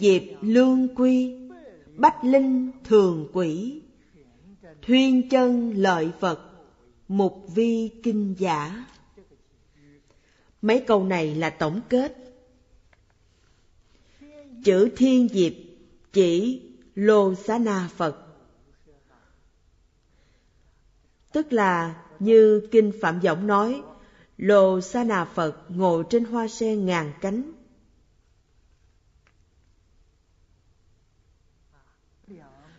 Thiên diệp lương quy, Bách linh thường quỷ, Thuyên chân lợi Phật, Mục vi kinh giả. Mấy câu này là tổng kết. Chữ thiên diệp chỉ lô xá na Phật. Tức là như Kinh Phạm vọng nói, Lô xá na Phật ngồi trên hoa sen ngàn cánh.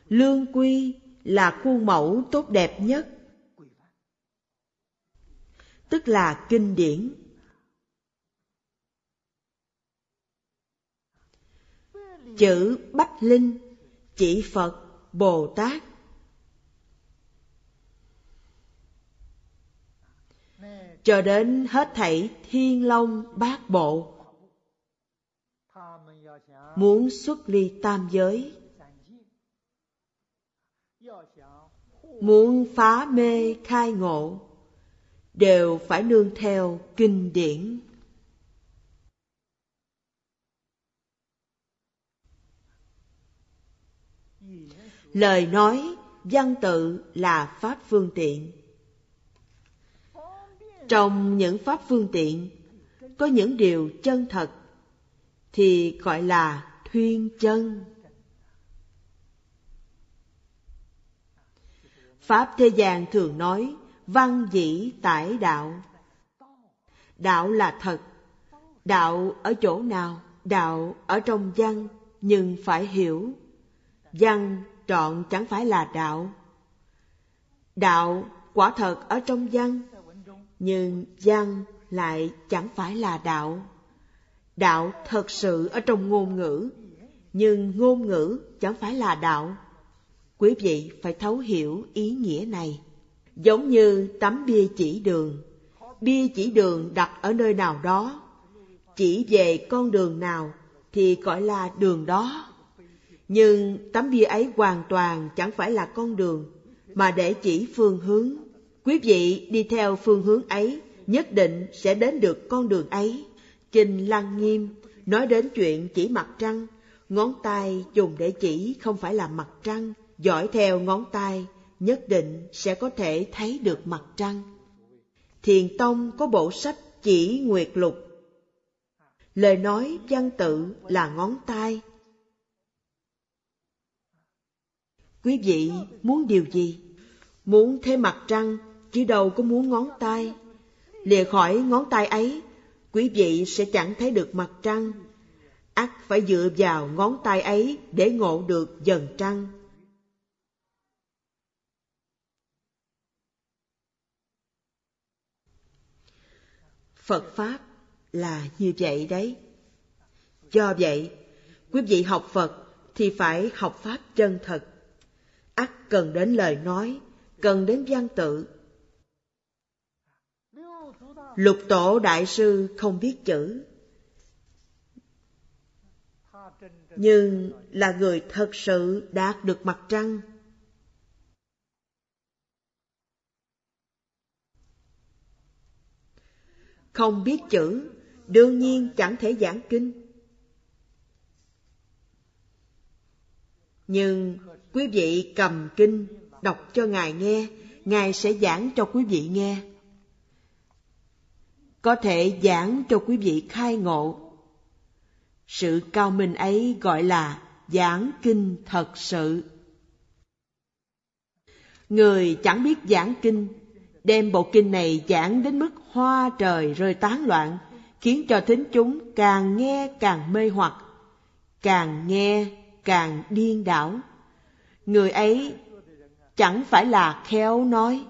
Lương quy là khuôn mẫu tốt đẹp nhất. Tức là kinh điển. Chữ Bách Linh chỉ Phật, Bồ Tát. Cho đến hết thảy thiên long bát bộ muốn xuất ly tam giới muốn phá mê khai ngộ, đều phải nương theo kinh điển. Lời nói, văn tự là pháp phương tiện. Trong những pháp phương tiện, có những điều chân thật thì gọi là thuyên chân. Pháp thế gian thường nói, văn dĩ tải đạo. Đạo là thật. Đạo ở chỗ nào? Đạo ở trong văn, nhưng phải hiểu. Văn trọn chẳng phải là đạo. Đạo quả thật ở trong văn, nhưng văn lại chẳng phải là đạo. Đạo thật sự ở trong ngôn ngữ, nhưng ngôn ngữ chẳng phải là đạo quý vị phải thấu hiểu ý nghĩa này. Giống như tấm bia chỉ đường. Bia chỉ đường đặt ở nơi nào đó. Chỉ về con đường nào thì gọi là đường đó. Nhưng tấm bia ấy hoàn toàn chẳng phải là con đường mà để chỉ phương hướng. Quý vị đi theo phương hướng ấy, nhất định sẽ đến được con đường ấy. Kinh Lăng Nghiêm nói đến chuyện chỉ mặt trăng, ngón tay dùng để chỉ không phải là mặt trăng, dõi theo ngón tay nhất định sẽ có thể thấy được mặt trăng. Thiền Tông có bộ sách chỉ nguyệt lục. Lời nói văn tự là ngón tay. Quý vị muốn điều gì? Muốn thấy mặt trăng chứ đâu có muốn ngón tay. Lìa khỏi ngón tay ấy, quý vị sẽ chẳng thấy được mặt trăng. ắt phải dựa vào ngón tay ấy để ngộ được dần trăng. Phật Pháp là như vậy đấy. Do vậy, quý vị học Phật thì phải học Pháp chân thật. ắt cần đến lời nói, cần đến văn tự, Lục tổ đại sư không biết chữ Nhưng là người thật sự đạt được mặt trăng Không biết chữ Đương nhiên chẳng thể giảng kinh Nhưng quý vị cầm kinh Đọc cho Ngài nghe Ngài sẽ giảng cho quý vị nghe có thể giảng cho quý vị khai ngộ. Sự cao minh ấy gọi là giảng kinh thật sự. Người chẳng biết giảng kinh, đem bộ kinh này giảng đến mức hoa trời rơi tán loạn, khiến cho thính chúng càng nghe càng mê hoặc, càng nghe càng điên đảo. Người ấy chẳng phải là khéo nói,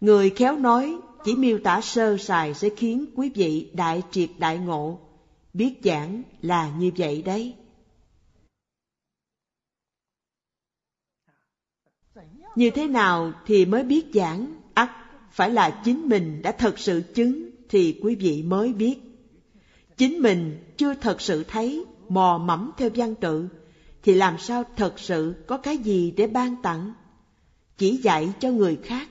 người khéo nói chỉ miêu tả sơ sài sẽ khiến quý vị đại triệt đại ngộ. Biết giảng là như vậy đấy. Như thế nào thì mới biết giảng? ắt phải là chính mình đã thật sự chứng thì quý vị mới biết. Chính mình chưa thật sự thấy, mò mẫm theo văn tự, thì làm sao thật sự có cái gì để ban tặng? Chỉ dạy cho người khác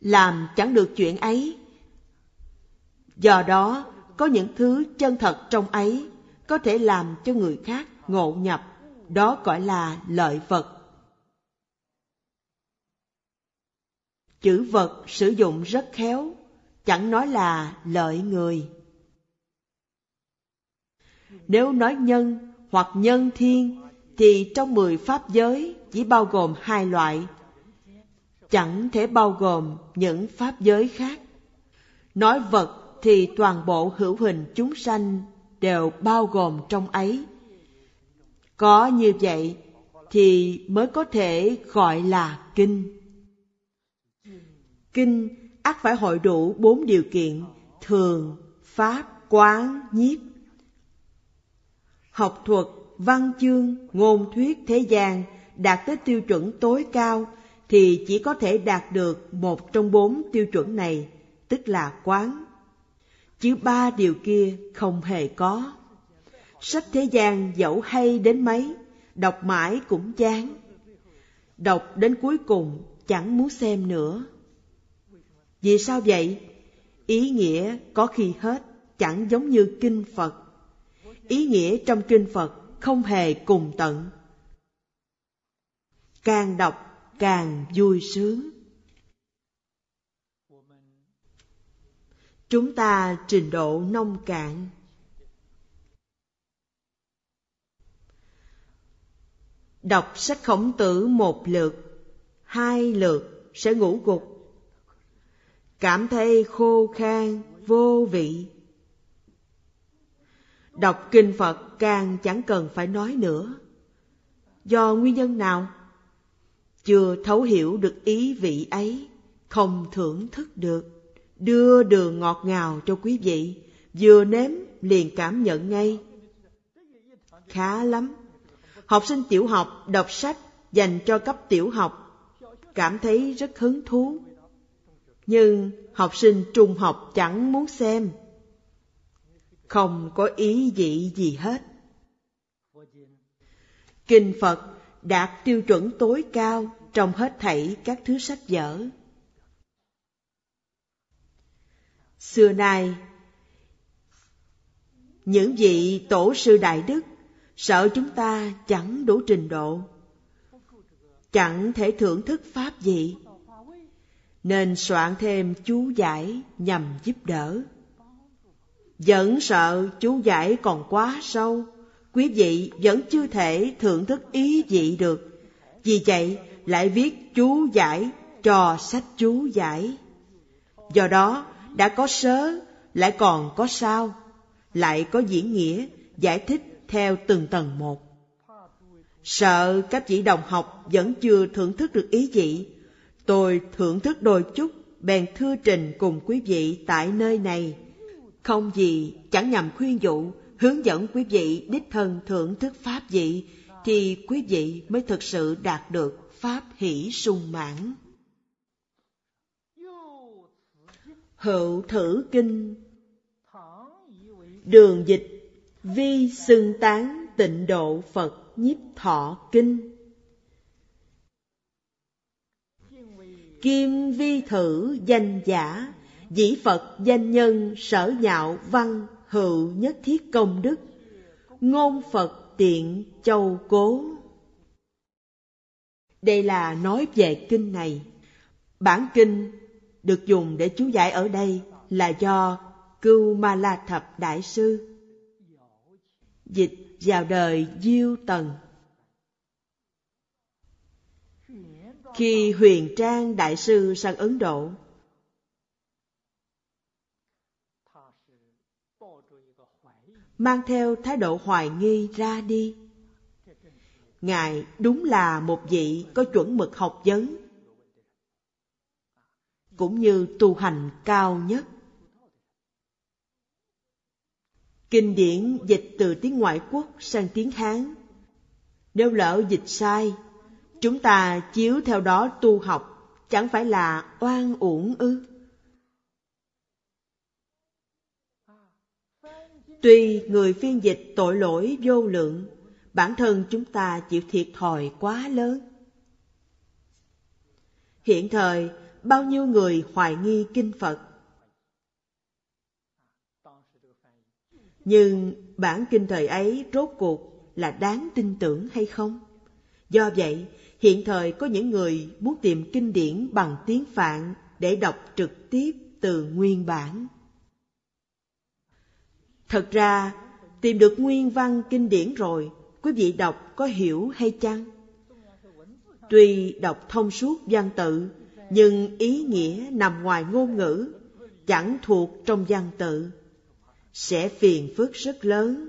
làm chẳng được chuyện ấy. Do đó, có những thứ chân thật trong ấy, có thể làm cho người khác ngộ nhập, đó gọi là lợi vật. Chữ vật sử dụng rất khéo, chẳng nói là lợi người. Nếu nói nhân hoặc nhân thiên thì trong mười pháp giới chỉ bao gồm hai loại, chẳng thể bao gồm những pháp giới khác. Nói vật thì toàn bộ hữu hình chúng sanh đều bao gồm trong ấy. Có như vậy thì mới có thể gọi là kinh. Kinh ắt phải hội đủ bốn điều kiện thường, pháp, quán, nhiếp. Học thuật, văn chương, ngôn thuyết thế gian đạt tới tiêu chuẩn tối cao thì chỉ có thể đạt được một trong bốn tiêu chuẩn này, tức là quán. Chứ ba điều kia không hề có. Sách thế gian dẫu hay đến mấy, đọc mãi cũng chán. Đọc đến cuối cùng chẳng muốn xem nữa. Vì sao vậy? Ý nghĩa có khi hết, chẳng giống như kinh Phật. Ý nghĩa trong kinh Phật không hề cùng tận. Càng đọc càng vui sướng. Chúng ta trình độ nông cạn. Đọc sách khổng tử một lượt, hai lượt sẽ ngủ gục. Cảm thấy khô khan, vô vị. Đọc kinh Phật càng chẳng cần phải nói nữa. Do nguyên nhân nào? chưa thấu hiểu được ý vị ấy, không thưởng thức được, đưa đường ngọt ngào cho quý vị, vừa nếm liền cảm nhận ngay. Khá lắm. Học sinh tiểu học đọc sách dành cho cấp tiểu học, cảm thấy rất hứng thú. Nhưng học sinh trung học chẳng muốn xem. Không có ý vị gì hết. Kinh Phật đạt tiêu chuẩn tối cao trong hết thảy các thứ sách vở. Xưa nay, những vị tổ sư đại đức sợ chúng ta chẳng đủ trình độ, chẳng thể thưởng thức pháp gì, nên soạn thêm chú giải nhằm giúp đỡ. Vẫn sợ chú giải còn quá sâu, quý vị vẫn chưa thể thưởng thức ý vị được. Vì vậy, lại viết chú giải cho sách chú giải. Do đó, đã có sớ, lại còn có sao, lại có diễn nghĩa, giải thích theo từng tầng một. Sợ các vị đồng học vẫn chưa thưởng thức được ý vị, tôi thưởng thức đôi chút, bèn thưa trình cùng quý vị tại nơi này. Không gì chẳng nhằm khuyên dụ, hướng dẫn quý vị đích thân thưởng thức pháp vị, thì quý vị mới thực sự đạt được pháp hỷ sung mãn. Hữu thử kinh Đường dịch Vi xưng tán tịnh độ Phật nhiếp thọ kinh Kim vi thử danh giả, Dĩ Phật danh nhân sở nhạo văn hữu nhất thiết công đức Ngôn Phật tiện châu cố đây là nói về kinh này. Bản kinh được dùng để chú giải ở đây là do Cưu Ma La Thập Đại Sư dịch vào đời Diêu Tần. Khi Huyền Trang Đại Sư sang Ấn Độ, mang theo thái độ hoài nghi ra đi. Ngài đúng là một vị có chuẩn mực học vấn, cũng như tu hành cao nhất. Kinh điển dịch từ tiếng ngoại quốc sang tiếng Hán. Nếu lỡ dịch sai, chúng ta chiếu theo đó tu học, chẳng phải là oan uổng ư? Tuy người phiên dịch tội lỗi vô lượng, bản thân chúng ta chịu thiệt thòi quá lớn. Hiện thời, bao nhiêu người hoài nghi kinh Phật. Nhưng bản kinh thời ấy rốt cuộc là đáng tin tưởng hay không? Do vậy, hiện thời có những người muốn tìm kinh điển bằng tiếng Phạn để đọc trực tiếp từ nguyên bản. Thật ra, tìm được nguyên văn kinh điển rồi, quý vị đọc có hiểu hay chăng? Tuy đọc thông suốt văn tự, nhưng ý nghĩa nằm ngoài ngôn ngữ, chẳng thuộc trong văn tự, sẽ phiền phức rất lớn.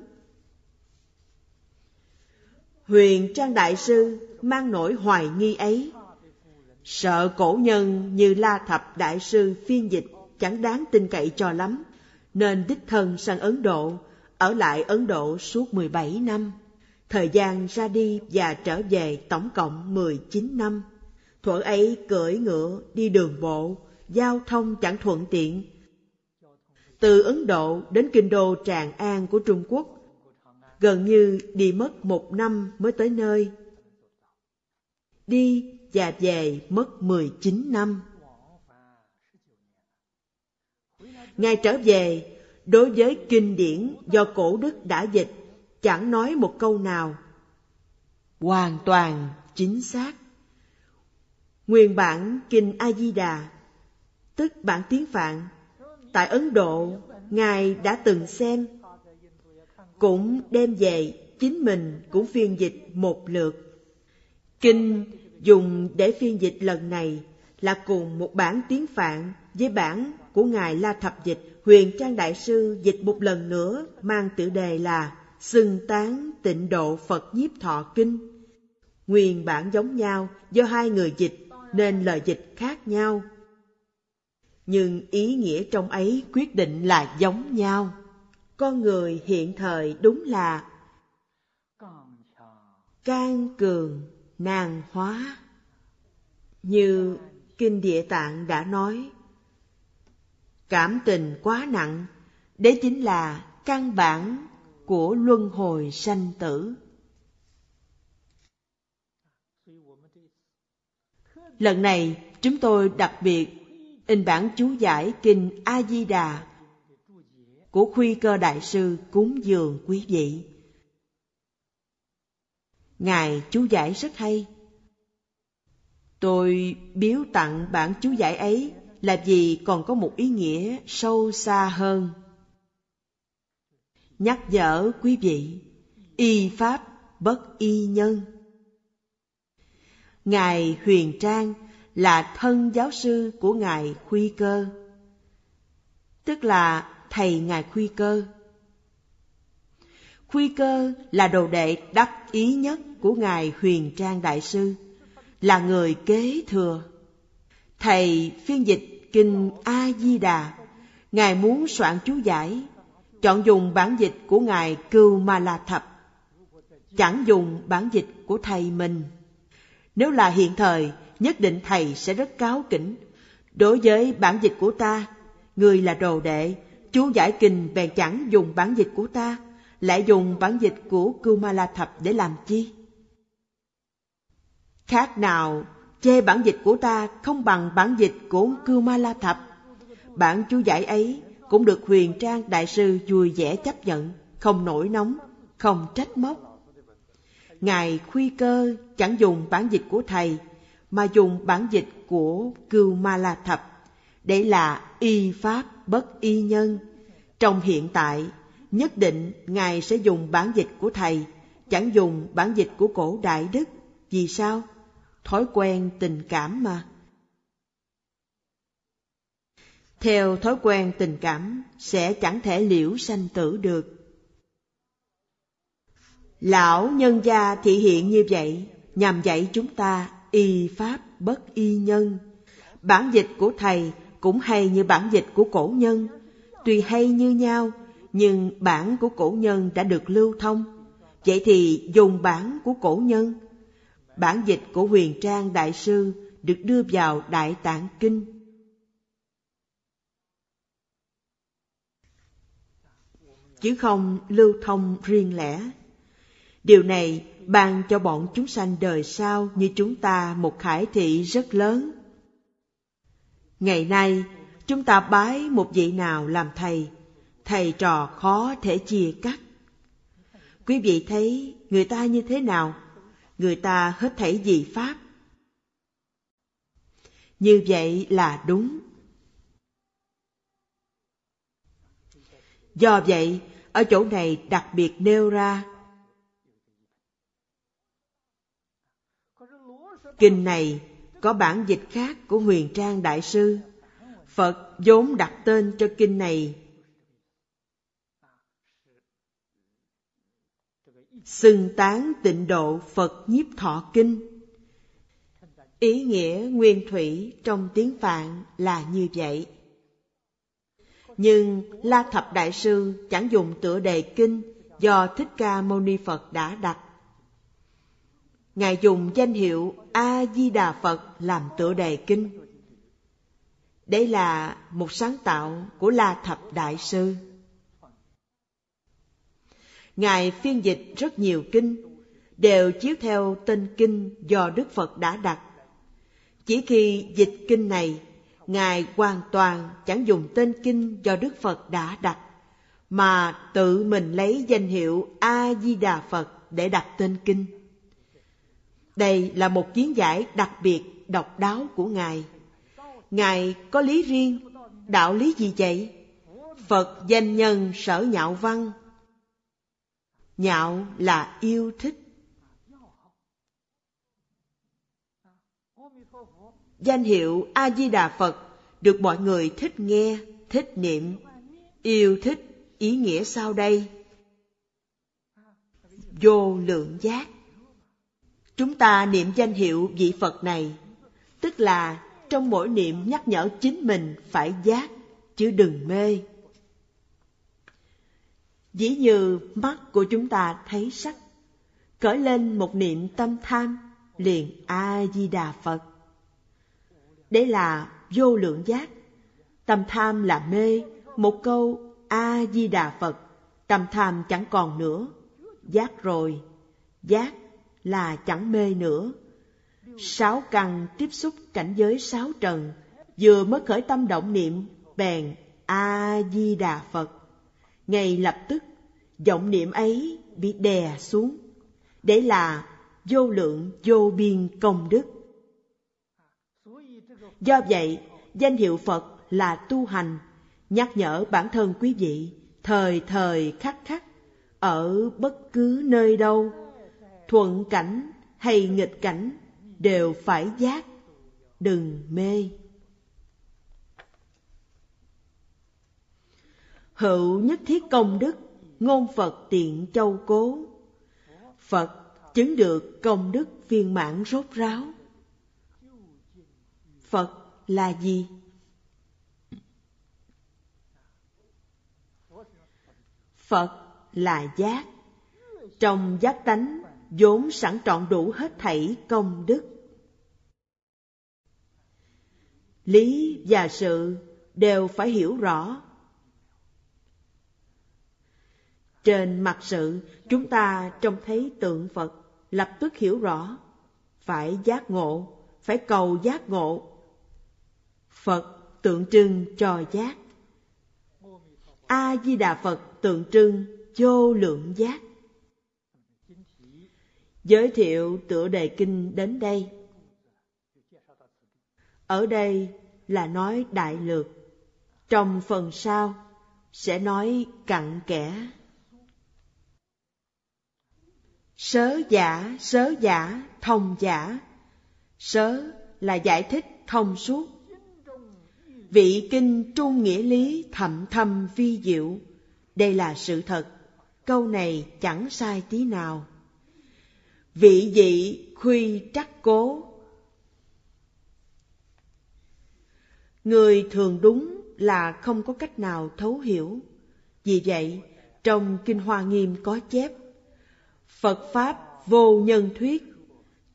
Huyền Trang Đại Sư mang nỗi hoài nghi ấy, sợ cổ nhân như La Thập Đại Sư phiên dịch chẳng đáng tin cậy cho lắm, nên đích thân sang Ấn Độ, ở lại Ấn Độ suốt 17 năm. Thời gian ra đi và trở về tổng cộng 19 năm. Thuở ấy cưỡi ngựa, đi đường bộ, giao thông chẳng thuận tiện. Từ Ấn Độ đến kinh đô Tràng An của Trung Quốc, gần như đi mất một năm mới tới nơi. Đi và về mất 19 năm. Ngài trở về, đối với kinh điển do cổ đức đã dịch, chẳng nói một câu nào. Hoàn toàn chính xác. Nguyên bản Kinh A-di-đà, tức bản tiếng Phạn, tại Ấn Độ, Ngài đã từng xem, cũng đem về chính mình cũng phiên dịch một lượt. Kinh dùng để phiên dịch lần này là cùng một bản tiếng Phạn với bản của Ngài La Thập Dịch, Huyền Trang Đại Sư dịch một lần nữa mang tựa đề là Xưng Tán Tịnh Độ Phật Nhiếp Thọ Kinh. Nguyên bản giống nhau do hai người dịch nên lời dịch khác nhau. Nhưng ý nghĩa trong ấy quyết định là giống nhau. Con người hiện thời đúng là can cường nàng hóa. Như Kinh Địa Tạng đã nói, cảm tình quá nặng, đấy chính là căn bản của luân hồi sanh tử. Lần này chúng tôi đặc biệt in bản chú giải kinh A Di Đà của Khuy Cơ Đại sư cúng dường quý vị. Ngài chú giải rất hay. Tôi biếu tặng bản chú giải ấy là vì còn có một ý nghĩa sâu xa hơn. Nhắc nhở quý vị, y pháp bất y nhân. Ngài Huyền Trang là thân giáo sư của Ngài Khuy Cơ, tức là thầy Ngài Khuy Cơ. Khuy Cơ là đồ đệ đắc ý nhất của Ngài Huyền Trang Đại Sư, là người kế thừa. Thầy phiên dịch Kinh A-di-đà, Ngài muốn soạn chú giải, chọn dùng bản dịch của Ngài Cưu Ma La Thập, chẳng dùng bản dịch của thầy mình. Nếu là hiện thời, nhất định thầy sẽ rất cáo kỉnh. Đối với bản dịch của ta, người là đồ đệ, chú giải kinh bèn chẳng dùng bản dịch của ta, lại dùng bản dịch của Kumala Thập để làm chi? Khác nào chê bản dịch của ta không bằng bản dịch của Kumala Thập. Bản chú giải ấy cũng được huyền trang đại sư vui vẻ chấp nhận, không nổi nóng, không trách móc. Ngài khuy cơ chẳng dùng bản dịch của thầy, mà dùng bản dịch của Cưu Ma La Thập, để là y pháp bất y nhân. Trong hiện tại, nhất định Ngài sẽ dùng bản dịch của thầy, chẳng dùng bản dịch của cổ đại đức. Vì sao? Thói quen tình cảm mà. Theo thói quen tình cảm sẽ chẳng thể liễu sanh tử được. Lão nhân gia thị hiện như vậy nhằm dạy chúng ta y pháp bất y nhân. Bản dịch của thầy cũng hay như bản dịch của cổ nhân, tuy hay như nhau, nhưng bản của cổ nhân đã được lưu thông. Vậy thì dùng bản của cổ nhân. Bản dịch của huyền trang đại sư được đưa vào Đại Tạng Kinh. Chứ không lưu thông riêng lẻ. Điều này ban cho bọn chúng sanh đời sau như chúng ta một khải thị rất lớn. Ngày nay, chúng ta bái một vị nào làm thầy, thầy trò khó thể chia cắt. Quý vị thấy người ta như thế nào? Người ta hết thảy dị pháp. Như vậy là đúng. Do vậy, ở chỗ này đặc biệt nêu ra Kinh này có bản dịch khác của Huyền Trang Đại Sư. Phật vốn đặt tên cho kinh này xưng tán tịnh độ Phật nhiếp thọ kinh. Ý nghĩa nguyên thủy trong tiếng Phạn là như vậy. Nhưng La Thập Đại Sư chẳng dùng tựa đề kinh do Thích Ca Mâu Ni Phật đã đặt. Ngài dùng danh hiệu A-di-đà Phật làm tựa đề kinh. Đây là một sáng tạo của La Thập Đại Sư. Ngài phiên dịch rất nhiều kinh, đều chiếu theo tên kinh do Đức Phật đã đặt. Chỉ khi dịch kinh này, Ngài hoàn toàn chẳng dùng tên kinh do Đức Phật đã đặt, mà tự mình lấy danh hiệu A-di-đà Phật để đặt tên kinh. Đây là một kiến giải đặc biệt độc đáo của Ngài. Ngài có lý riêng, đạo lý gì vậy? Phật danh nhân sở nhạo văn. Nhạo là yêu thích. Danh hiệu A-di-đà Phật được mọi người thích nghe, thích niệm, yêu thích ý nghĩa sau đây. Vô lượng giác Chúng ta niệm danh hiệu vị Phật này, tức là trong mỗi niệm nhắc nhở chính mình phải giác, chứ đừng mê. Dĩ như mắt của chúng ta thấy sắc, cởi lên một niệm tâm tham, liền A-di-đà Phật. Đấy là vô lượng giác. Tâm tham là mê, một câu A-di-đà Phật, tâm tham chẳng còn nữa. Giác rồi, giác là chẳng mê nữa. Sáu căn tiếp xúc cảnh giới sáu trần, vừa mới khởi tâm động niệm, bèn A-di-đà Phật. Ngay lập tức, vọng niệm ấy bị đè xuống, để là vô lượng vô biên công đức. Do vậy, danh hiệu Phật là tu hành, nhắc nhở bản thân quý vị thời thời khắc khắc ở bất cứ nơi đâu thuận cảnh hay nghịch cảnh đều phải giác, đừng mê. Hữu nhất thiết công đức, ngôn phật tiện châu cố. Phật chứng được công đức viên mãn rốt ráo. Phật là gì? Phật là giác. Trong giác tánh vốn sẵn trọn đủ hết thảy công đức. Lý và sự đều phải hiểu rõ. Trên mặt sự, chúng ta trông thấy tượng Phật, lập tức hiểu rõ, phải giác ngộ, phải cầu giác ngộ. Phật tượng trưng cho giác. A-di-đà Phật tượng trưng vô lượng giác. Giới thiệu tựa đề kinh đến đây. Ở đây là nói đại lược. Trong phần sau sẽ nói cặn kẽ. Sớ giả, sớ giả, thông giả. Sớ là giải thích thông suốt. Vị kinh trung nghĩa lý thậm thâm vi diệu. Đây là sự thật. Câu này chẳng sai tí nào vị dị khuy trắc cố. Người thường đúng là không có cách nào thấu hiểu. Vì vậy, trong kinh hoa nghiêm có chép, phật pháp vô nhân thuyết,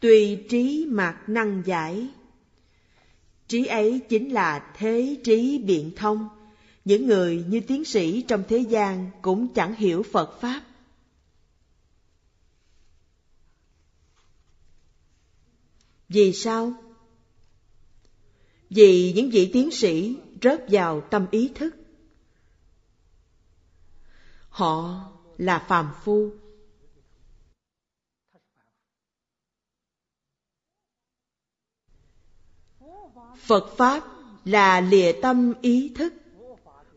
tùy trí mạc năng giải. Trí ấy chính là thế trí biện thông. Những người như tiến sĩ trong thế gian cũng chẳng hiểu phật pháp. Vì sao? Vì những vị tiến sĩ rớt vào tâm ý thức. họ là phàm phu phật pháp là lìa tâm ý thức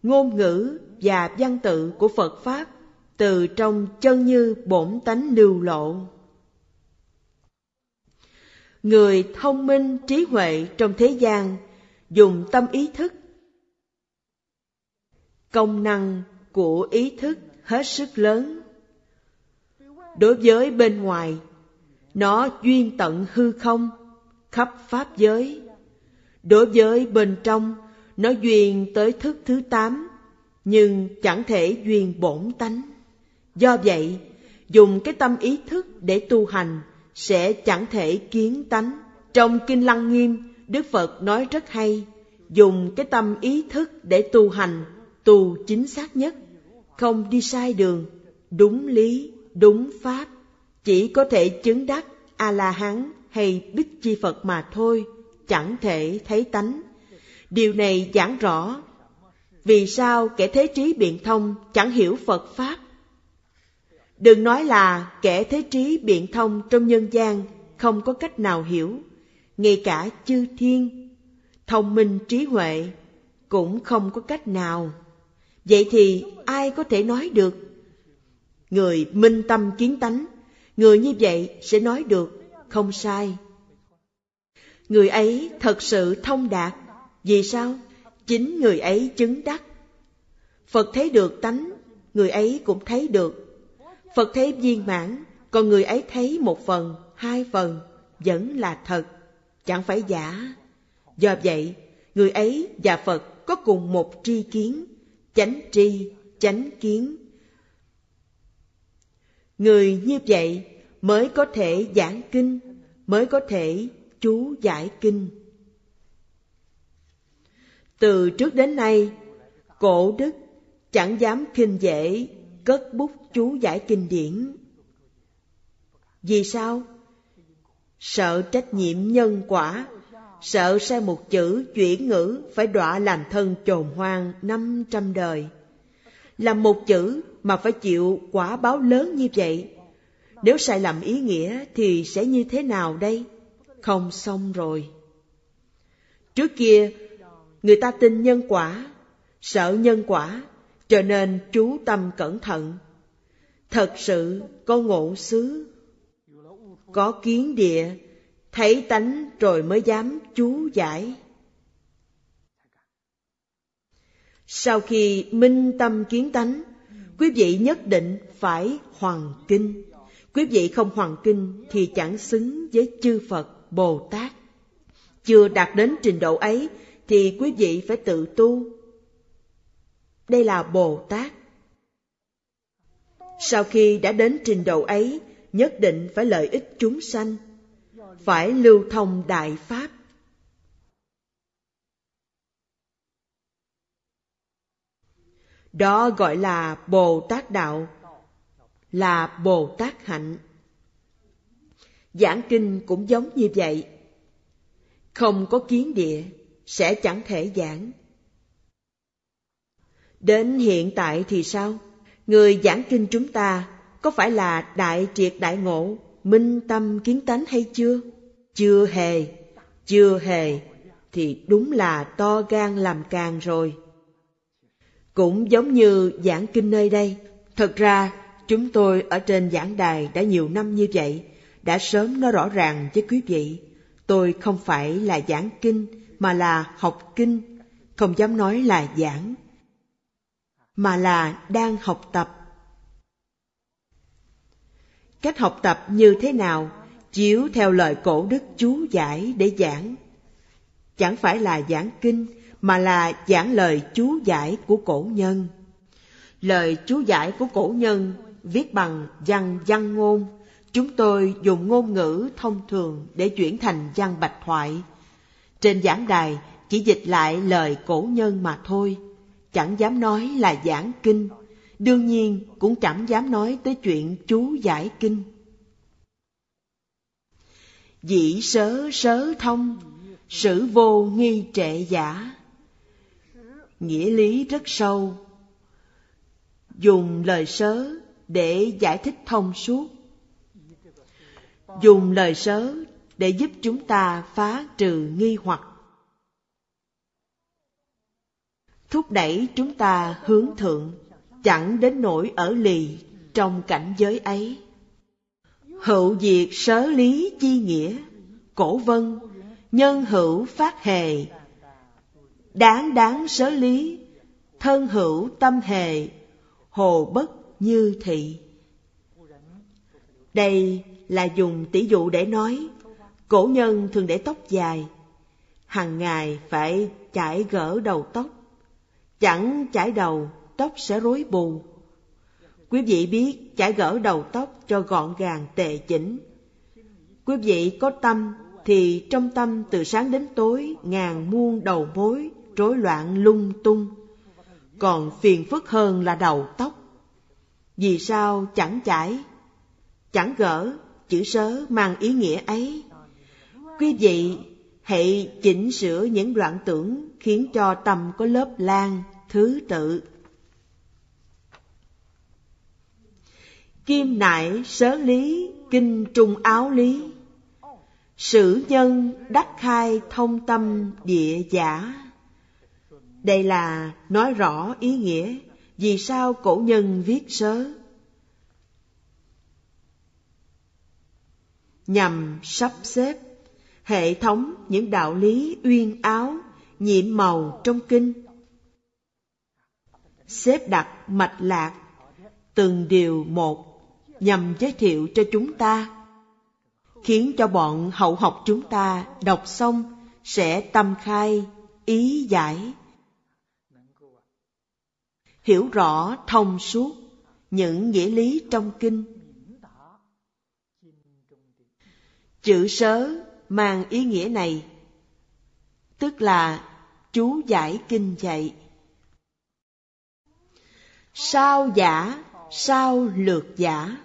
ngôn ngữ và văn tự của phật pháp từ trong chân như bổn tánh lưu lộ người thông minh trí huệ trong thế gian, dùng tâm ý thức. Công năng của ý thức hết sức lớn. Đối với bên ngoài, nó duyên tận hư không, khắp pháp giới. Đối với bên trong, nó duyên tới thức thứ tám, nhưng chẳng thể duyên bổn tánh. Do vậy, dùng cái tâm ý thức để tu hành sẽ chẳng thể kiến tánh. Trong kinh lăng nghiêm, đức phật nói rất hay, dùng cái tâm ý thức để tu hành, tu chính xác nhất. Không đi sai đường, đúng lý, đúng pháp, chỉ có thể chứng đắc a la hán hay bích chi phật mà thôi, chẳng thể thấy tánh. Điều này giảng rõ vì sao kẻ thế trí biện thông chẳng hiểu phật pháp đừng nói là kẻ thế trí biện thông trong nhân gian, không có cách nào hiểu. Ngay cả chư thiên, thông minh trí huệ cũng không có cách nào. Vậy thì ai có thể nói được? Người minh tâm kiến tánh, người như vậy sẽ nói được, không sai. Người ấy thật sự thông đạt. Vì sao? Chính người ấy chứng đắc. Phật thấy được tánh, người ấy cũng thấy được phật thấy viên mãn còn người ấy thấy một phần, hai phần, vẫn là thật. Chẳng phải giả. Do vậy, người ấy và phật có cùng một tri kiến, chánh tri, chánh kiến. Người như vậy mới có thể giảng kinh, mới có thể chú giải kinh. Từ trước đến nay, cổ đức chẳng dám khinh dễ cất bút chú giải kinh điển. Vì sao? Sợ trách nhiệm nhân quả, sợ sai một chữ chuyển ngữ phải đọa làm thân chồn hoang năm trăm đời. Làm một chữ mà phải chịu quả báo lớn như vậy, nếu sai lầm ý nghĩa thì sẽ như thế nào đây? Không xong rồi. Trước kia, người ta tin nhân quả, sợ nhân quả cho nên chú tâm cẩn thận. Thật sự, có ngộ xứ, có kiến địa, thấy tánh rồi mới dám chú giải. Sau khi minh tâm kiến tánh, quý vị nhất định phải hoàn kinh. Quý vị không hoàn kinh thì chẳng xứng với chư phật bồ tát. Chưa đạt đến trình độ ấy thì quý vị phải tự tu đây là bồ tát. Sau khi đã đến trình độ ấy, nhất định phải lợi ích chúng sanh, phải lưu thông đại pháp. Đó gọi là bồ tát đạo, là bồ tát hạnh. Giảng kinh cũng giống như vậy. Không có kiến địa, sẽ chẳng thể giảng đến hiện tại thì sao? Người giảng kinh chúng ta có phải là đại triệt đại ngộ, minh tâm kiến tánh hay chưa? Chưa hề chưa hề. Thì đúng là to gan làm càng rồi. Cũng giống như giảng kinh nơi đây. Thật ra, chúng tôi ở trên giảng đài đã nhiều năm như vậy, đã sớm nói rõ ràng với quý vị. Tôi không phải là giảng kinh, mà là học kinh. Không dám nói là giảng mà là đang học tập. Cách học tập như thế nào, chiếu theo lời cổ đức chú giải để giảng. Chẳng phải là giảng kinh, mà là giảng lời chú giải của cổ nhân. Lời chú giải của cổ nhân viết bằng văn văn ngôn. Chúng tôi dùng ngôn ngữ thông thường để chuyển thành văn bạch thoại. Trên giảng đài chỉ dịch lại lời cổ nhân mà thôi chẳng dám nói là giảng kinh. Đương nhiên, cũng chẳng dám nói tới chuyện chú giải kinh. Dĩ sớ sớ thông, sử vô nghi trệ giả. Nghĩa lý rất sâu. Dùng lời sớ để giải thích thông suốt. Dùng lời sớ để giúp chúng ta phá trừ nghi hoặc thúc đẩy chúng ta hướng thượng, chẳng đến nỗi ở lì trong cảnh giới ấy. Hữu diệt sớ lý chi nghĩa, cổ vân, nhân hữu phát hề. Đáng đáng sớ lý, thân hữu tâm hề, hồ bất như thị. Đây là dùng tỷ dụ để nói, cổ nhân thường để tóc dài hàng ngày phải chải gỡ đầu tóc chẳng chải đầu, tóc sẽ rối bù. Quý vị biết chải gỡ đầu tóc cho gọn gàng, tề chỉnh. Quý vị có tâm thì trong tâm từ sáng đến tối, ngàn muôn đầu mối rối loạn lung tung. Còn phiền phức hơn là đầu tóc. Vì sao chẳng chải? Chẳng gỡ, chữ sớ mang ý nghĩa ấy. Quý vị hãy chỉnh sửa những đoạn tưởng khiến cho tâm có lớp lan thứ tự. Kim nại sớ lý, kinh trung áo lý. Sử nhân đắc khai thông tâm địa giả. Đây là nói rõ ý nghĩa vì sao cổ nhân viết sớ. Nhằm sắp xếp hệ thống những đạo lý uyên áo, nhiệm màu trong kinh xếp đặt mạch lạc, từng điều một, nhằm giới thiệu cho chúng ta, khiến cho bọn hậu học chúng ta đọc xong sẽ tâm khai, ý giải. Hiểu rõ thông suốt những nghĩa lý trong kinh. Chữ sớ mang ý nghĩa này, tức là chú giải kinh dạy sao giả, sao lược giả?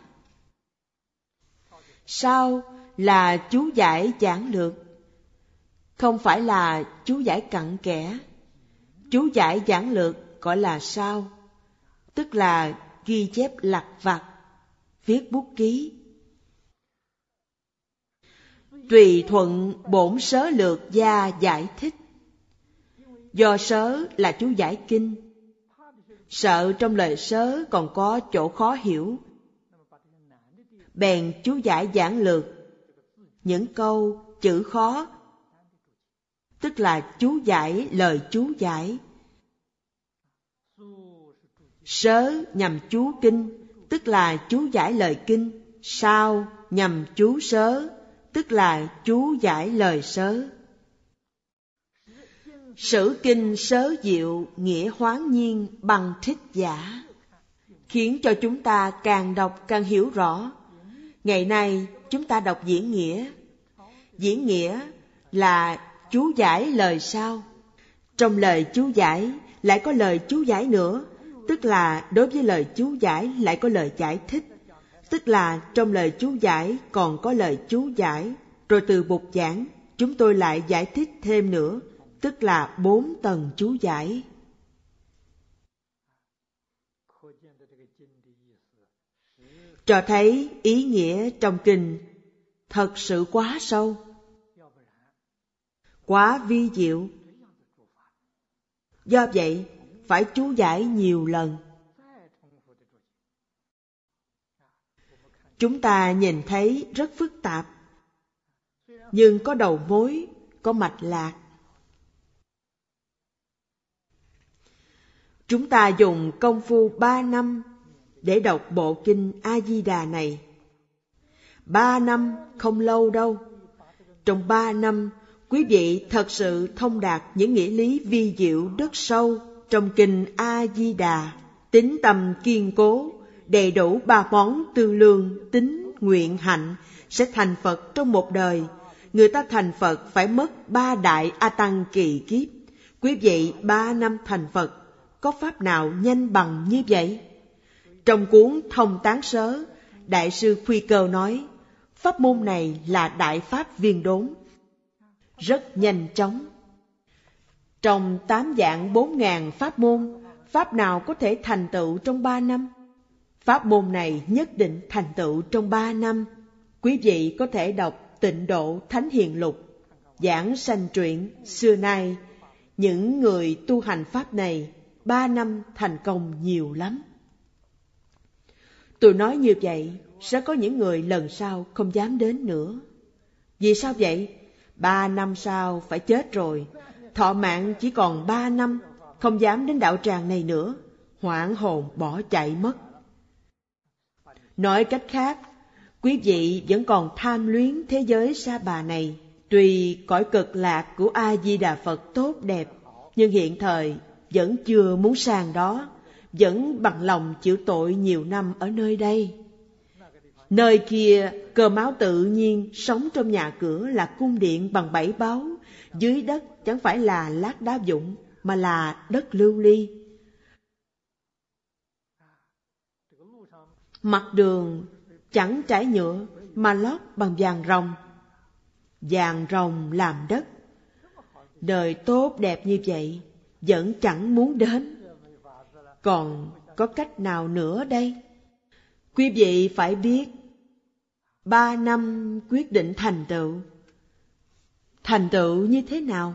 Sao là chú giải giảng lược? Không phải là chú giải cặn kẽ. Chú giải giảng lược gọi là sao, tức là ghi chép lặt vặt, viết bút ký. Tùy thuận bổn sớ lược gia giải thích. Do sớ là chú giải kinh sợ trong lời sớ còn có chỗ khó hiểu. Bèn chú giải giảng lược. Những câu chữ khó, tức là chú giải lời chú giải. Sớ nhằm chú kinh, tức là chú giải lời kinh. Sao nhằm chú sớ, tức là chú giải lời sớ sử kinh sớ diệu nghĩa hoán nhiên bằng thích giả, khiến cho chúng ta càng đọc càng hiểu rõ. Ngày nay, chúng ta đọc diễn nghĩa. Diễn nghĩa là chú giải lời sao trong lời chú giải lại có lời chú giải nữa, tức là đối với lời chú giải lại có lời giải thích. Tức là trong lời chú giải còn có lời chú giải. Rồi từ bục giảng, chúng tôi lại giải thích thêm nữa tức là bốn tầng chú giải. Cho thấy ý nghĩa trong kinh, thật sự quá sâu, quá vi diệu. Do vậy, phải chú giải nhiều lần. Chúng ta nhìn thấy rất phức tạp, nhưng có đầu mối, có mạch lạc. Chúng ta dùng công phu ba năm để đọc bộ kinh a di đà này. Ba năm không lâu đâu. Trong ba năm, quý vị thật sự thông đạt những nghĩa lý vi diệu rất sâu trong kinh a di đà tính tâm kiên cố, đầy đủ ba món tương lương tính nguyện hạnh sẽ thành phật trong một đời. Người ta thành phật phải mất ba đại a tăng kỳ kiếp. Quý vị ba năm thành phật có pháp nào nhanh bằng như vậy trong cuốn thông tán sớ đại sư khuy cơ nói pháp môn này là đại pháp viên đốn rất nhanh chóng trong tám dạng bốn ngàn pháp môn Pháp nào có thể thành tựu trong ba năm? Pháp môn này nhất định thành tựu trong ba năm. Quý vị có thể đọc tịnh độ Thánh Hiền Lục, giảng sanh truyện xưa nay. Những người tu hành Pháp này ba năm thành công nhiều lắm. Tôi nói như vậy, sẽ có những người lần sau không dám đến nữa. Vì sao vậy? Ba năm sau phải chết rồi, thọ mạng chỉ còn ba năm, không dám đến đạo tràng này nữa, hoảng hồn bỏ chạy mất. Nói cách khác, quý vị vẫn còn tham luyến thế giới sa bà này. Tuy cõi cực lạc của A-di-đà Phật tốt đẹp, nhưng hiện thời vẫn chưa muốn sang đó, vẫn bằng lòng chịu tội nhiều năm ở nơi đây. Nơi kia, cờ máu tự nhiên sống trong nhà cửa là cung điện bằng bảy báu, dưới đất chẳng phải là lát đá dụng, mà là đất lưu ly. Mặt đường chẳng trải nhựa mà lót bằng vàng rồng. Vàng rồng làm đất. Đời tốt đẹp như vậy vẫn chẳng muốn đến. Còn có cách nào nữa đây? Quý vị phải biết, ba năm quyết định thành tựu. Thành tựu như thế nào?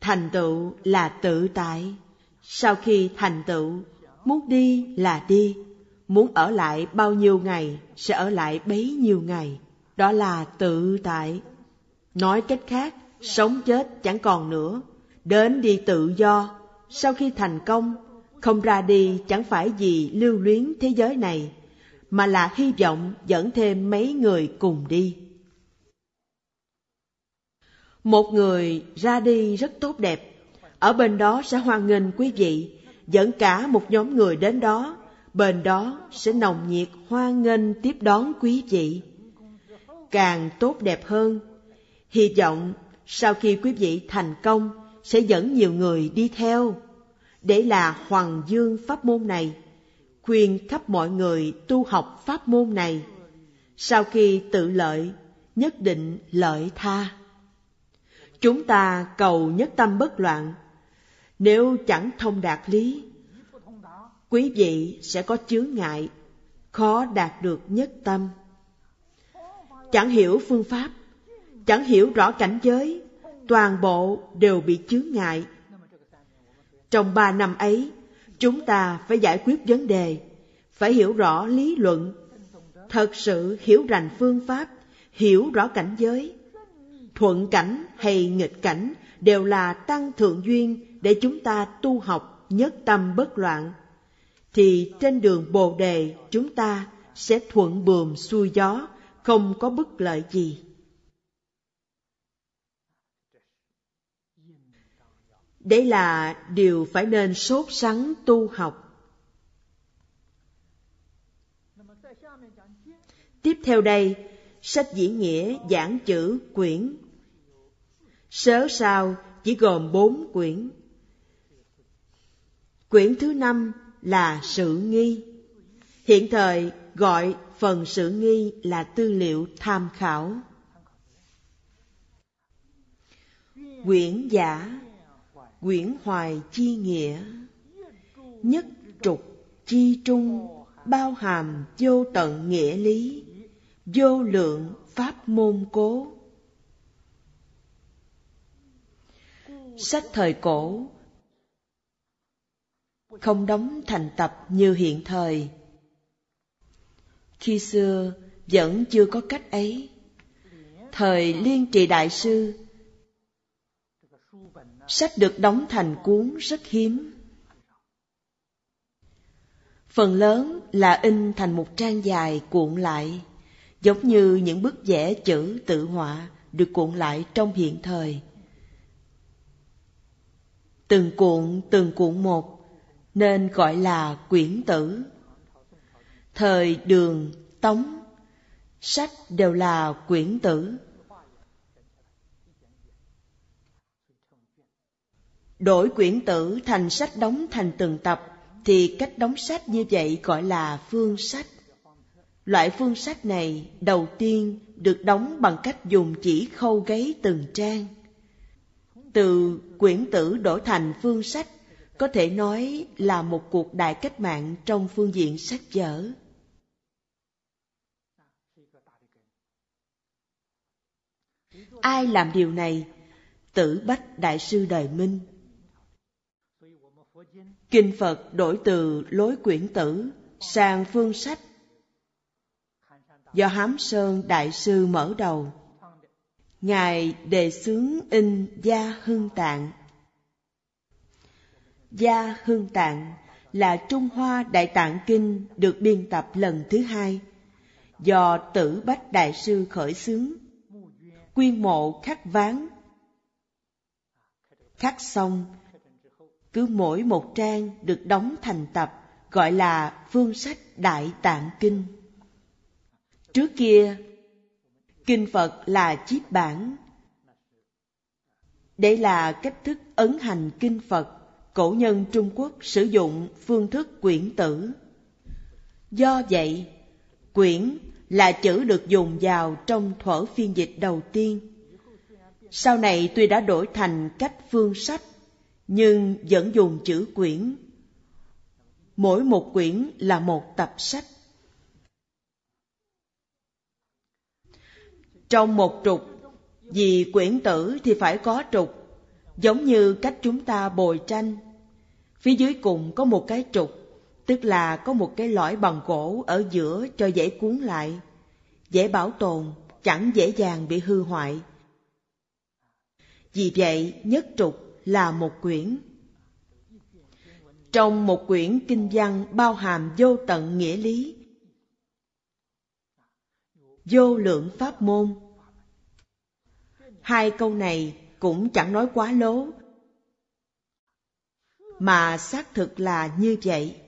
Thành tựu là tự tại. Sau khi thành tựu, muốn đi là đi, muốn ở lại bao nhiêu ngày sẽ ở lại bấy nhiêu ngày. Đó là tự tại. Nói cách khác, sống chết chẳng còn nữa, đến đi tự do. Sau khi thành công, không ra đi chẳng phải vì lưu luyến thế giới này, mà là hy vọng dẫn thêm mấy người cùng đi. Một người ra đi rất tốt đẹp, ở bên đó sẽ hoan nghênh quý vị, dẫn cả một nhóm người đến đó, bên đó sẽ nồng nhiệt hoan nghênh tiếp đón quý vị. Càng tốt đẹp hơn, hy vọng sau khi quý vị thành công sẽ dẫn nhiều người đi theo, để là hoàng dương pháp môn này, khuyên khắp mọi người tu học pháp môn này. Sau khi tự lợi, nhất định lợi tha. Chúng ta cầu nhất tâm bất loạn. Nếu chẳng thông đạt lý, quý vị sẽ có chướng ngại, khó đạt được nhất tâm. Chẳng hiểu phương pháp, chẳng hiểu rõ cảnh giới, toàn bộ đều bị chướng ngại. Trong ba năm ấy, chúng ta phải giải quyết vấn đề, phải hiểu rõ lý luận, thật sự hiểu rành phương pháp, hiểu rõ cảnh giới, thuận cảnh hay nghịch cảnh đều là tăng thượng duyên để chúng ta tu học nhất tâm bất loạn. Thì trên đường bồ đề chúng ta sẽ thuận buồm xuôi gió không có bất lợi gì. Đấy là điều phải nên sốt sắng tu học tiếp theo đây sách diễn nghĩa giảng chữ quyển Sớ sao chỉ gồm bốn quyển. Quyển thứ năm là sự nghi. Hiện thời gọi phần sự nghi là tư liệu tham khảo. Quyển giả, quyển hoài chi nghĩa, nhất trục chi trung, bao hàm vô tận nghĩa lý, vô lượng pháp môn cố. sách thời cổ không đóng thành tập như hiện thời. Khi xưa vẫn chưa có cách ấy. Thời liên trì đại sư sách được đóng thành cuốn rất hiếm phần lớn là in thành một trang dài cuộn lại giống như những bức vẽ chữ tự họa được cuộn lại trong hiện thời từng cuộn từng cuộn một, nên gọi là quyển tử. Thời đường, tống, sách đều là quyển tử. Đổi quyển tử thành sách đóng thành từng tập, thì cách đóng sách như vậy gọi là phương sách. Loại phương sách này đầu tiên được đóng bằng cách dùng chỉ khâu gáy từng trang từ quyển tử đổi thành phương sách có thể nói là một cuộc đại cách mạng trong phương diện sách vở. Ai làm điều này? Tử Bách Đại sư Đời Minh. Kinh Phật đổi từ lối quyển tử sang phương sách do Hám Sơn Đại sư mở đầu. Ngài đề xướng in Gia Hưng Tạng. Gia Hưng Tạng là Trung Hoa Đại Tạng Kinh được biên tập lần thứ hai do Tử Bách Đại sư khởi xướng. Quy mộ khắc ván, khắc xong cứ mỗi một trang được đóng thành tập, gọi là phương sách đại tạng kinh. Trước kia, kinh phật là chiết bản đây là cách thức ấn hành kinh phật, cổ nhân trung quốc sử dụng phương thức quyển tử. Do vậy, quyển là chữ được dùng vào trong thuở phiên dịch đầu tiên. Sau này tuy đã đổi thành cách phương sách nhưng vẫn dùng chữ quyển. Mỗi một quyển là một tập sách. Trong một trục, vì quyển tử thì phải có trục, giống như cách chúng ta bồi tranh. Phía dưới cùng có một cái trục, tức là có một cái lõi bằng gỗ ở giữa cho dễ cuốn lại, dễ bảo tồn, chẳng dễ dàng bị hư hoại. Vì vậy, nhất trục là một quyển. Trong một quyển kinh văn bao hàm vô tận nghĩa lý, vô lượng pháp môn. Hai câu này cũng chẳng nói quá lố, mà xác thực là như vậy.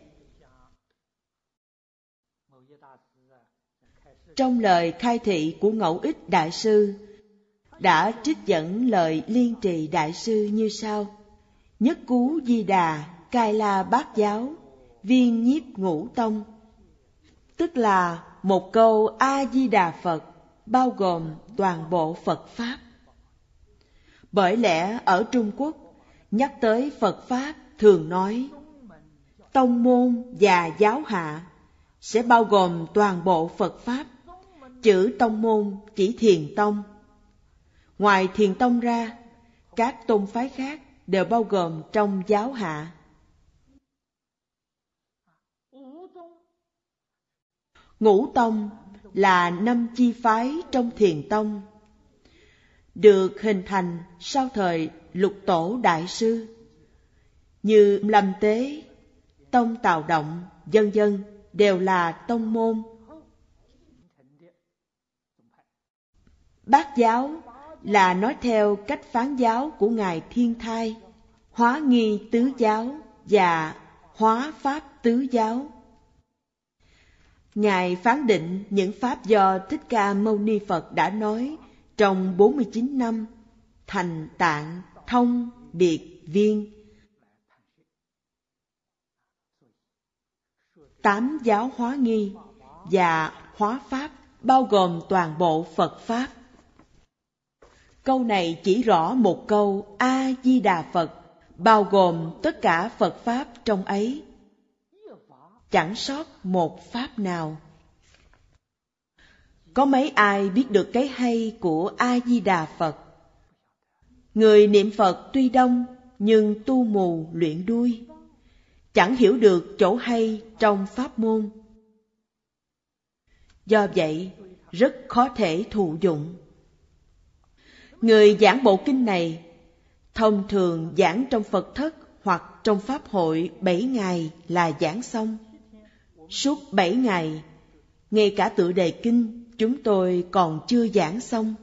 Trong lời khai thị của Ngẫu Ích Đại Sư đã trích dẫn lời liên trì đại sư như sau. Nhất cú di đà cai la bát giáo, viên nhiếp ngũ tông. Tức là một câu a di đà phật, bao gồm toàn bộ phật pháp. Bởi lẽ ở trung quốc, nhắc tới phật pháp thường nói, tông môn và giáo hạ sẽ bao gồm toàn bộ phật pháp. Chữ tông môn chỉ thiền tông Ngoài thiền tông ra, các tôn phái khác đều bao gồm trong giáo hạ. Ngũ tông là năm chi phái trong thiền tông, được hình thành sau thời lục tổ đại sư, như Lâm Tế, Tông Tào Động, dân dân đều là tông môn. Bát giáo là nói theo cách phán giáo của Ngài Thiên Thai, hóa nghi tứ giáo và hóa pháp tứ giáo. Ngài phán định những pháp do Thích Ca Mâu Ni Phật đã nói trong 49 năm thành tạng, thông, biệt, viên. Tám giáo hóa nghi và hóa pháp bao gồm toàn bộ Phật Pháp. Câu này chỉ rõ một câu A-di-đà Phật, bao gồm tất cả Phật Pháp trong ấy. Chẳng sót một Pháp nào. Có mấy ai biết được cái hay của A-di-đà Phật? Người niệm Phật tuy đông, nhưng tu mù luyện đuôi. Chẳng hiểu được chỗ hay trong Pháp môn. Do vậy, rất khó thể thụ dụng. Người giảng bộ kinh này thông thường giảng trong Phật thất hoặc trong Pháp hội bảy ngày là giảng xong. Suốt bảy ngày, ngay cả tựa đề kinh chúng tôi còn chưa giảng xong.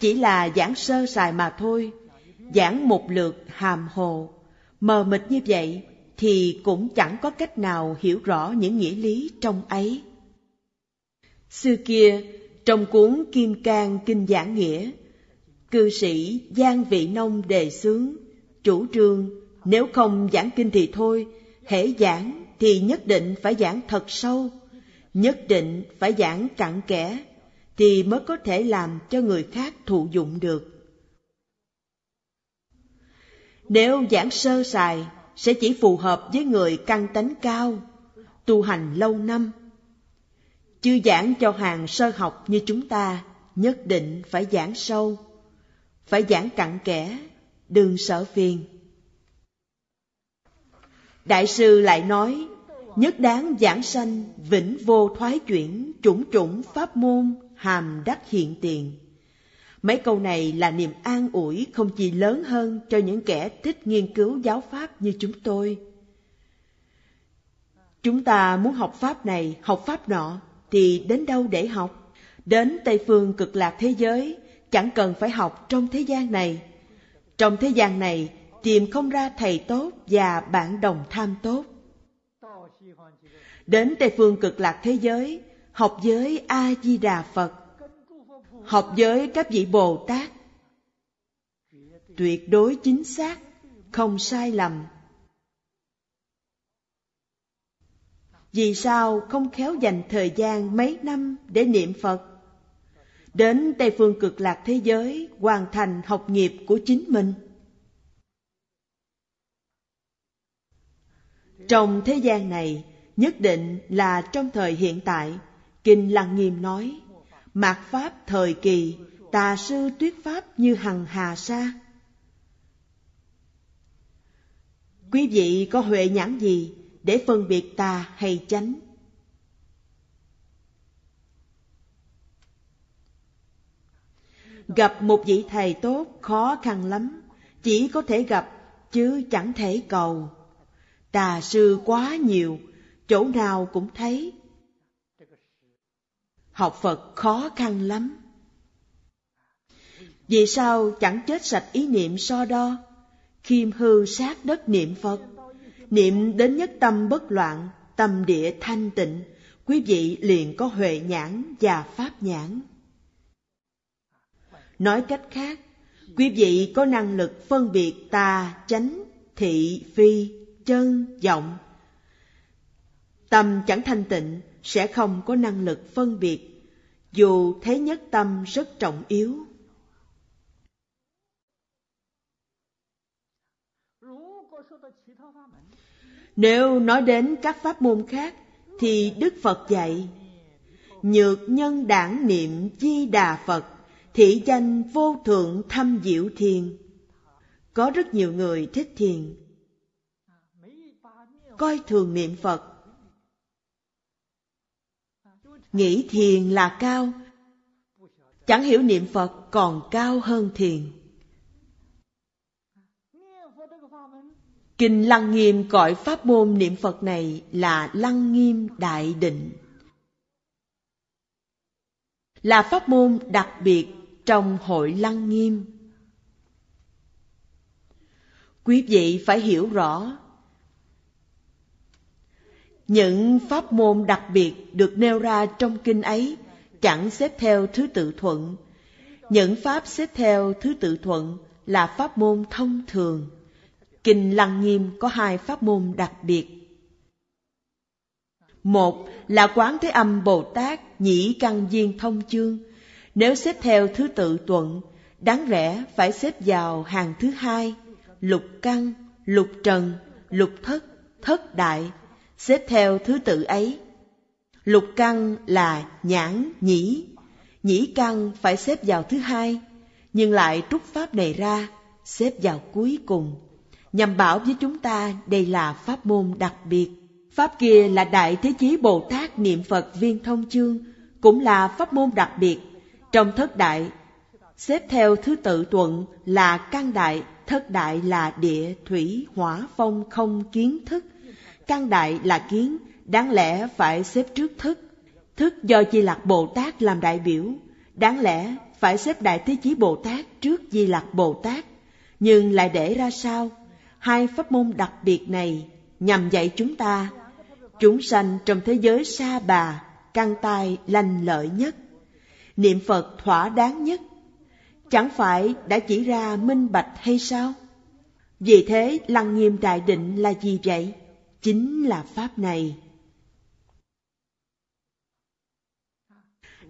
Chỉ là giảng sơ sài mà thôi, giảng một lượt hàm hồ, mờ mịt như vậy thì cũng chẳng có cách nào hiểu rõ những nghĩa lý trong ấy. Xưa kia, trong cuốn Kim Cang Kinh Giảng Nghĩa, cư sĩ Giang Vị Nông đề xướng, chủ trương nếu không giảng kinh thì thôi, hễ giảng thì nhất định phải giảng thật sâu, nhất định phải giảng cặn kẽ, thì mới có thể làm cho người khác thụ dụng được. Nếu giảng sơ sài, sẽ chỉ phù hợp với người căn tánh cao, tu hành lâu năm. Chưa giảng cho hàng sơ học như chúng ta, nhất định phải giảng sâu, phải giảng cặn kẽ, đừng sợ phiền. Đại sư lại nói, nhất đáng giảng sanh, vĩnh vô thoái chuyển, chủng chủng pháp môn, hàm đắc hiện tiền. Mấy câu này là niềm an ủi không chỉ lớn hơn cho những kẻ thích nghiên cứu giáo pháp như chúng tôi. Chúng ta muốn học pháp này, học pháp nọ, thì đến đâu để học? Đến Tây Phương cực lạc thế giới, chẳng cần phải học trong thế gian này. Trong thế gian này, tìm không ra thầy tốt và bạn đồng tham tốt. Đến Tây Phương cực lạc thế giới, học với A-di-đà Phật, học với các vị Bồ Tát. Tuyệt đối chính xác, không sai lầm. Vì sao không khéo dành thời gian mấy năm để niệm Phật? Đến Tây Phương cực lạc thế giới hoàn thành học nghiệp của chính mình. Trong thế gian này, nhất định là trong thời hiện tại, Kinh Lăng Nghiêm nói, Mạt Pháp thời kỳ, tà sư tuyết Pháp như hằng hà sa. Quý vị có huệ nhãn gì để phân biệt tà hay chánh? Gặp một vị thầy tốt khó khăn lắm, chỉ có thể gặp chứ chẳng thể cầu. Tà sư quá nhiều, chỗ nào cũng thấy. Học Phật khó khăn lắm. Vì sao chẳng chết sạch ý niệm so đo, khiêm hư sát đất niệm Phật, niệm đến nhất tâm bất loạn, tâm địa thanh tịnh, quý vị liền có huệ nhãn và pháp nhãn. Nói cách khác, quý vị có năng lực phân biệt tà, chánh, thị, phi, chân, vọng. Tâm chẳng thanh tịnh sẽ không có năng lực phân biệt, dù thế nhất tâm rất trọng yếu. Nếu nói đến các pháp môn khác, thì Đức Phật dạy, Nhược nhân đảng niệm di đà Phật, thị danh vô thượng thâm diệu thiền. Có rất nhiều người thích thiền, coi thường niệm Phật. Nghĩ thiền là cao, chẳng hiểu niệm Phật còn cao hơn thiền. Kinh Lăng Nghiêm gọi pháp môn niệm Phật này là Lăng Nghiêm Đại Định. Là pháp môn đặc biệt trong hội Lăng Nghiêm. Quý vị phải hiểu rõ, những pháp môn đặc biệt được nêu ra trong kinh ấy chẳng xếp theo thứ tự thuận. Những pháp xếp theo thứ tự thuận là pháp môn thông thường. Kinh Lăng Nghiêm có hai pháp môn đặc biệt. Một là Quán Thế Âm Bồ Tát Nhĩ Căn Viên Thông Chương. Nếu xếp theo thứ tự tuận, đáng rẽ phải xếp vào hàng thứ hai, lục căn, lục trần, lục thất, thất đại, xếp theo thứ tự ấy. Lục căn là nhãn, nhĩ, nhĩ căn phải xếp vào thứ hai, nhưng lại trút pháp này ra, xếp vào cuối cùng, nhằm bảo với chúng ta đây là pháp môn đặc biệt. Pháp kia là Đại Thế Chí Bồ Tát niệm Phật viên thông chương, cũng là pháp môn đặc biệt. Trong thất đại, xếp theo thứ tự tuận là căn đại, thất đại là địa, thủy, hỏa, phong, không, kiến thức, căn đại là kiến, đáng lẽ phải xếp trước thức. Thức do Di Lặc Bồ Tát làm đại biểu, đáng lẽ phải xếp Đại Thế Chí Bồ Tát trước Di Lặc Bồ Tát. Nhưng lại để ra sao? Hai pháp môn đặc biệt này nhằm dạy chúng ta, chúng sanh trong thế giới sa bà, căn tai lành lợi nhất, niệm Phật thỏa đáng nhất, chẳng phải đã chỉ ra minh bạch hay sao? Vì thế lăng nghiêm đại định là gì vậy? chính là pháp này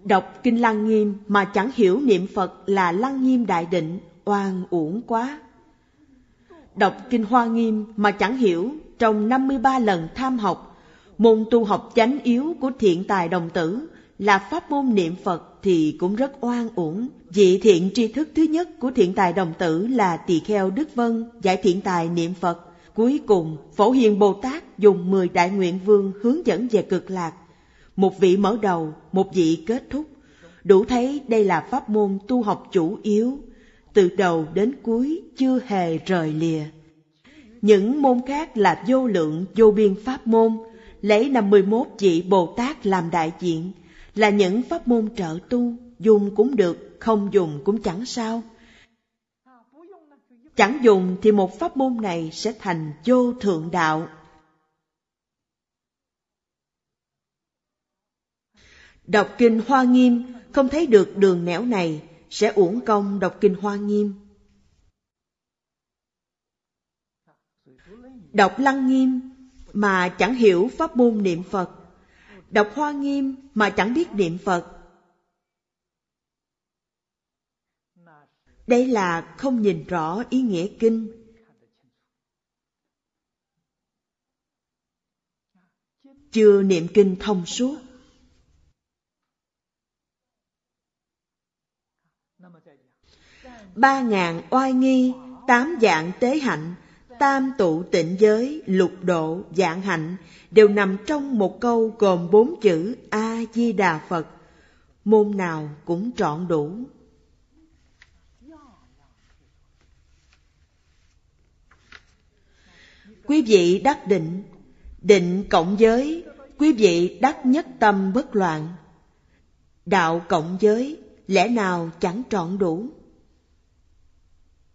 đọc kinh lăng nghiêm mà chẳng hiểu niệm phật là lăng nghiêm đại định oan uổng quá đọc Kinh Hoa Nghiêm mà chẳng hiểu trong 53 lần tham học, môn tu học chánh yếu của thiện tài đồng tử là pháp môn niệm Phật thì cũng rất oan uổng. Vị thiện tri thức thứ nhất của thiện tài đồng tử là tỳ kheo Đức Vân giải thiện tài niệm Phật. Cuối cùng, Phổ Hiền Bồ Tát dùng 10 đại nguyện vương hướng dẫn về cực lạc. Một vị mở đầu, một vị kết thúc. Đủ thấy đây là pháp môn tu học chủ yếu, từ đầu đến cuối chưa hề rời lìa. Những môn khác là vô lượng, vô biên pháp môn, lấy năm 51 vị Bồ Tát làm đại diện, là những pháp môn trợ tu, dùng cũng được, không dùng cũng chẳng sao. Chẳng dùng thì một pháp môn này sẽ thành vô thượng đạo. Đọc kinh Hoa Nghiêm không thấy được đường nẻo này sẽ uổng công đọc kinh Hoa Nghiêm. Đọc Lăng Nghiêm mà chẳng hiểu pháp môn niệm Phật. Đọc Hoa Nghiêm mà chẳng biết niệm Phật. Đây là không nhìn rõ ý nghĩa kinh. Chưa niệm kinh thông suốt. Ba ngàn oai nghi, tám dạng tế hạnh, tam tụ tịnh giới, lục độ, dạng hạnh đều nằm trong một câu gồm bốn chữ A-di-đà Phật. Môn nào cũng trọn đủ. Quý vị đắc định, định cộng giới, quý vị đắc nhất tâm bất loạn. Đạo cộng giới, lẽ nào chẳng trọn đủ?